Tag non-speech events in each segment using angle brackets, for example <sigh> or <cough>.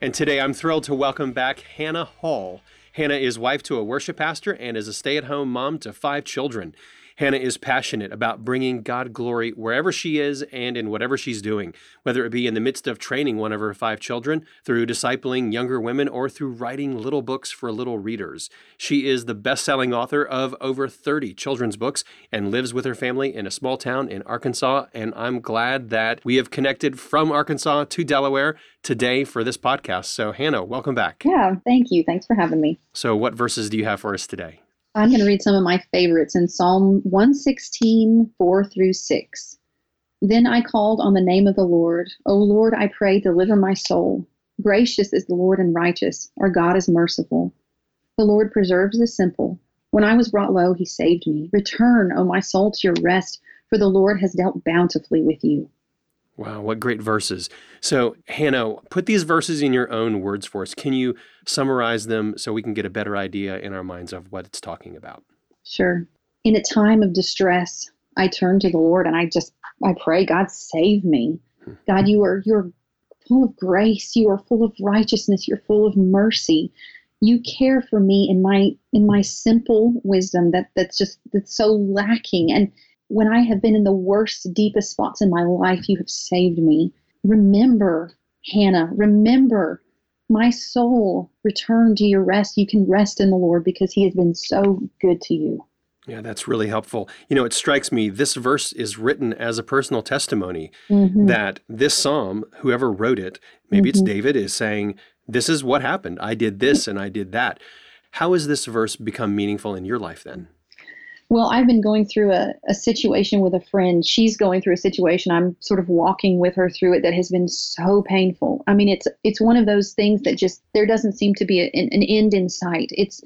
And today I'm thrilled to welcome back Hannah Hall. Hannah is wife to a worship pastor and is a stay at home mom to five children. Hannah is passionate about bringing God glory wherever she is and in whatever she's doing, whether it be in the midst of training one of her five children, through discipling younger women, or through writing little books for little readers. She is the best selling author of over 30 children's books and lives with her family in a small town in Arkansas. And I'm glad that we have connected from Arkansas to Delaware today for this podcast. So, Hannah, welcome back. Yeah, thank you. Thanks for having me. So, what verses do you have for us today? I'm going to read some of my favorites in Psalm 116, 4 through 6. Then I called on the name of the Lord. O Lord, I pray, deliver my soul. Gracious is the Lord and righteous. Our God is merciful. The Lord preserves the simple. When I was brought low, he saved me. Return, O my soul, to your rest, for the Lord has dealt bountifully with you. Wow, what great verses. So, Hannah, put these verses in your own words for us. Can you summarize them so we can get a better idea in our minds of what it's talking about? Sure. In a time of distress, I turn to the Lord and I just I pray, God save me. Hmm. God, you are you're full of grace, you are full of righteousness, you're full of mercy. You care for me in my in my simple wisdom that that's just that's so lacking and when I have been in the worst, deepest spots in my life, you have saved me. Remember, Hannah, remember my soul, return to your rest. You can rest in the Lord because he has been so good to you. Yeah, that's really helpful. You know, it strikes me this verse is written as a personal testimony mm-hmm. that this psalm, whoever wrote it, maybe mm-hmm. it's David, is saying, This is what happened. I did this and I did that. How has this verse become meaningful in your life then? Well, I've been going through a, a situation with a friend. She's going through a situation. I'm sort of walking with her through it that has been so painful. I mean, it's it's one of those things that just there doesn't seem to be a, an, an end in sight. It's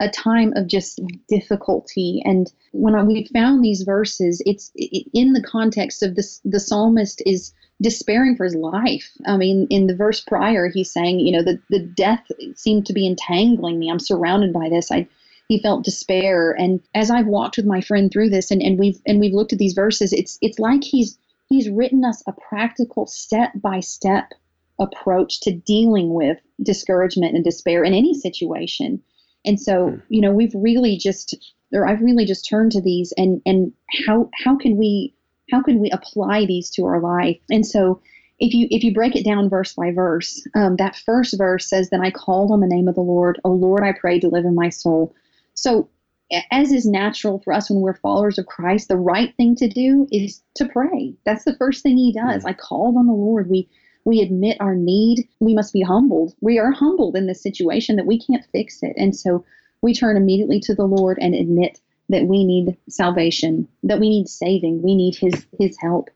a time of just difficulty. And when I, we found these verses, it's it, in the context of this. The psalmist is despairing for his life. I mean, in the verse prior, he's saying, you know, the the death seemed to be entangling me. I'm surrounded by this. I he felt despair. And as I've walked with my friend through this and, and we've and we've looked at these verses, it's it's like he's he's written us a practical step by step approach to dealing with discouragement and despair in any situation. And so, hmm. you know, we've really just or I've really just turned to these and and how how can we how can we apply these to our life? And so if you if you break it down verse by verse, um, that first verse says, "Then I called on the name of the Lord. O Lord, I pray, deliver my soul. So, as is natural for us when we're followers of Christ, the right thing to do is to pray. That's the first thing he does. I called on the Lord. We we admit our need. We must be humbled. We are humbled in this situation that we can't fix it. And so we turn immediately to the Lord and admit that we need salvation, that we need saving, we need his his help.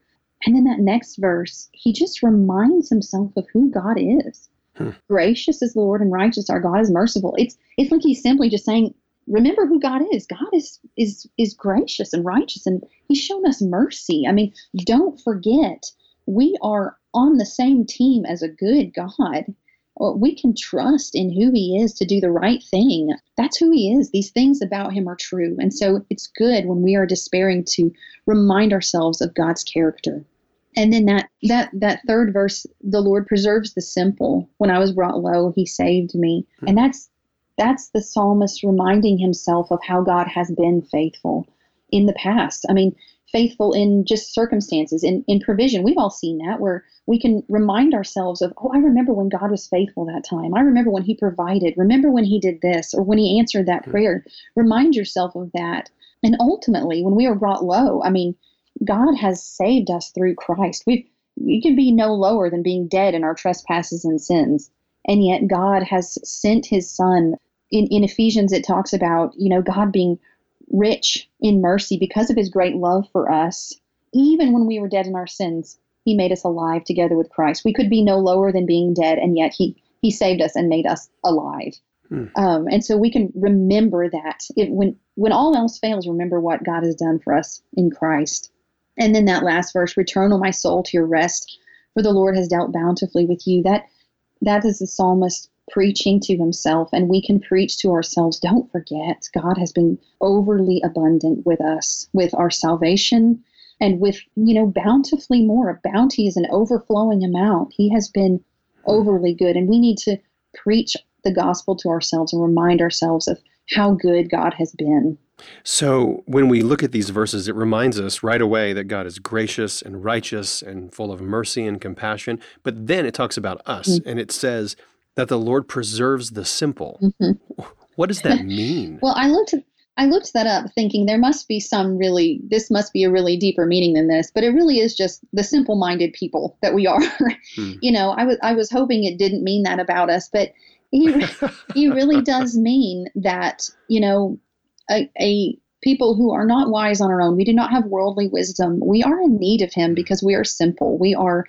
And then that next verse, he just reminds himself of who God is. Hmm. Gracious is the Lord and righteous our God is merciful. It's it's like he's simply just saying, remember who God is. God is is is gracious and righteous and he's shown us mercy. I mean, don't forget we are on the same team as a good God. Uh, we can trust in who he is to do the right thing. That's who he is. These things about him are true. And so it's good when we are despairing to remind ourselves of God's character. And then that that that third verse, the Lord preserves the simple. When I was brought low, he saved me. And mm. that's that's the psalmist reminding himself of how God has been faithful in the past. I mean, faithful in just circumstances, in, in provision. We've all seen that where we can remind ourselves of, oh, I remember when God was faithful that time. I remember when He provided. Remember when He did this or when He answered that prayer. Remind yourself of that. And ultimately, when we are brought low, I mean, God has saved us through Christ. We've we can be no lower than being dead in our trespasses and sins. And yet God has sent his son in, in Ephesians, it talks about, you know, God being rich in mercy because of his great love for us. Even when we were dead in our sins, he made us alive together with Christ. We could be no lower than being dead, and yet he, he saved us and made us alive. Hmm. Um, and so we can remember that it, when when all else fails, remember what God has done for us in Christ. And then that last verse, return, O my soul, to your rest, for the Lord has dealt bountifully with you. That that is the psalmist preaching to himself, and we can preach to ourselves. Don't forget, God has been overly abundant with us, with our salvation, and with, you know, bountifully more. A bounty is an overflowing amount. He has been overly good, and we need to preach the gospel to ourselves and remind ourselves of how good God has been. So, when we look at these verses, it reminds us right away that God is gracious and righteous and full of mercy and compassion. But then it talks about us mm-hmm. and it says that the Lord preserves the simple. Mm-hmm. What does that <laughs> mean? well, I looked I looked that up thinking there must be some really this must be a really deeper meaning than this, but it really is just the simple-minded people that we are. <laughs> Hmm. You know, I was I was hoping it didn't mean that about us, but he he <laughs> really does mean that you know a, a people who are not wise on our own. We do not have worldly wisdom. We are in need of Him because we are simple. We are,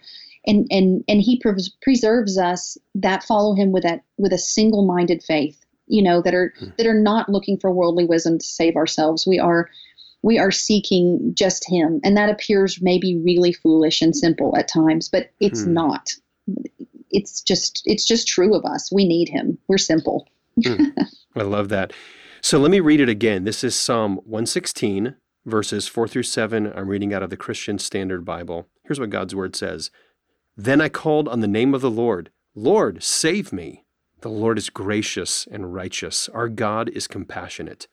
and and and He pres- preserves us that follow Him with that with a single-minded faith. You know that are hmm. that are not looking for worldly wisdom to save ourselves. We are we are seeking just Him, and that appears maybe really foolish and simple at times, but it's hmm. not it's just it's just true of us. We need him. We're simple. mm, <laughs> I love that. So let me read it again. This is Psalm 116 verses 4 through 7. I'm reading out of the Christian Standard Bible. Here's what God's word says. Then I called on the name of the Lord. Lord, save me. The Lord is gracious and righteous. Our God is compassionate.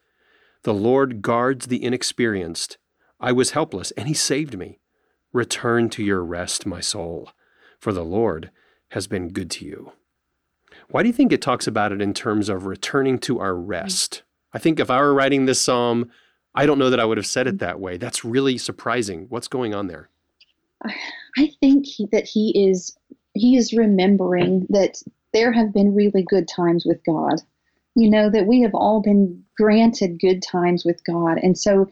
The Lord guards the inexperienced. I was helpless, and he saved me. Return to your rest, my soul, for the Lord has been good to you. Why do you think it talks about it in terms of returning to our rest? I think if I were writing this psalm, I don't know that I would have said it that way. That's really surprising. What's going on there? <laughs> I think he, that he is he is remembering that there have been really good times with God. You know that we have all been granted good times with God. And so,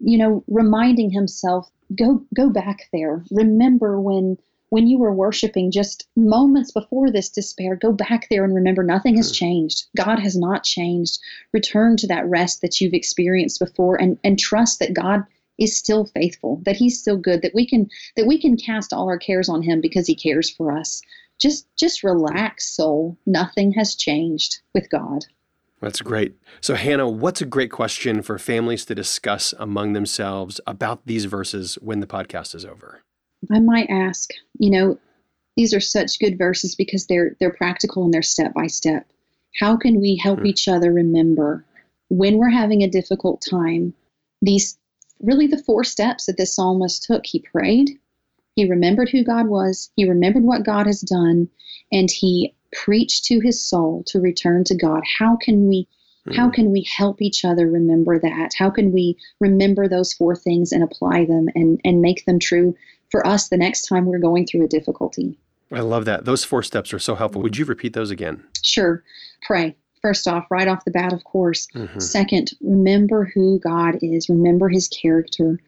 you know, reminding himself go go back there. Remember when when you were worshiping just moments before this despair, go back there and remember nothing has changed. God has not changed. Return to that rest that you've experienced before and, and trust that God is still faithful, that he's still good, that we can that we can cast all our cares on him because he cares for us. Just just relax, soul. Nothing has changed with God. That's great. So, Hannah, what's a great question for families to discuss among themselves about these verses when the podcast is over? I might ask, you know, these are such good verses because they're they're practical and they're step by step. How can we help mm-hmm. each other remember when we're having a difficult time? These really the four steps that this psalmist took. He prayed, he remembered who God was, he remembered what God has done, and he preached to his soul to return to God. How can we mm-hmm. how can we help each other remember that? How can we remember those four things and apply them and and make them true for us the next time we're going through a difficulty. I love that. Those four steps are so helpful. Would you repeat those again? Sure. Pray. First off, right off the bat, of course. Mm-hmm. Second, remember who God is, remember his character.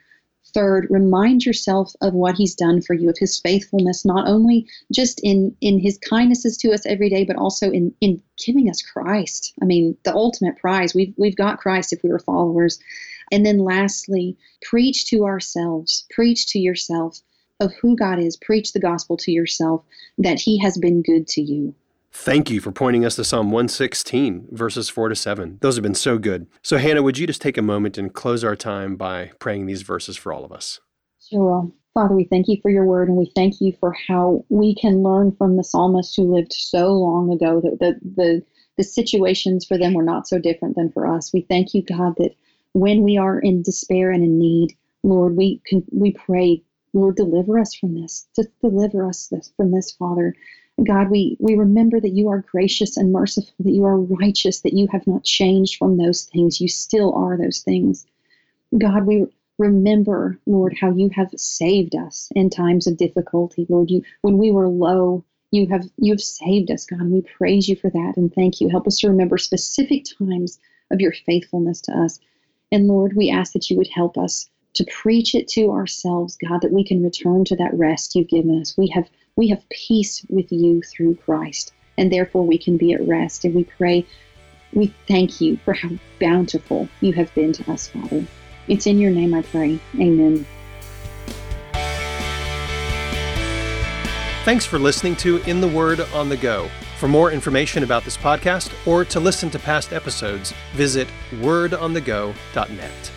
Third, remind yourself of what he's done for you, of his faithfulness, not only just in, in his kindnesses to us every day, but also in, in giving us Christ. I mean, the ultimate prize. We've, we've got Christ if we were followers. And then lastly, preach to ourselves, preach to yourself of who God is, preach the gospel to yourself that He has been good to you. Thank you for pointing us to Psalm 116, verses 4 to 7. Those have been so good. So, Hannah, would you just take a moment and close our time by praying these verses for all of us? Sure. Um, Father, we thank you for your word and we thank you for how we can learn from the psalmist who lived so long ago that the, the, the situations for them were not so different than for us. We thank you, God, that when we are in despair and in need, Lord, we can, we pray Lord, deliver us from this. Just deliver us this, from this, Father. God, we, we remember that you are gracious and merciful, that you are righteous, that you have not changed from those things. You still are those things. God, we remember, Lord, how you have saved us in times of difficulty. Lord, you when we were low, you have you have saved us, God. And we praise you for that and thank you. Help us to remember specific times of your faithfulness to us. And Lord, we ask that you would help us to preach it to ourselves, God, that we can return to that rest you've given us. We have we have peace with you through Christ, and therefore we can be at rest. And we pray We thank you for how bountiful you have been to us, Father. It's in your name I pray. Amen. Thanks for listening to In the Word on the Go. For more information about this podcast or to listen to past episodes, visit wordonthego.net.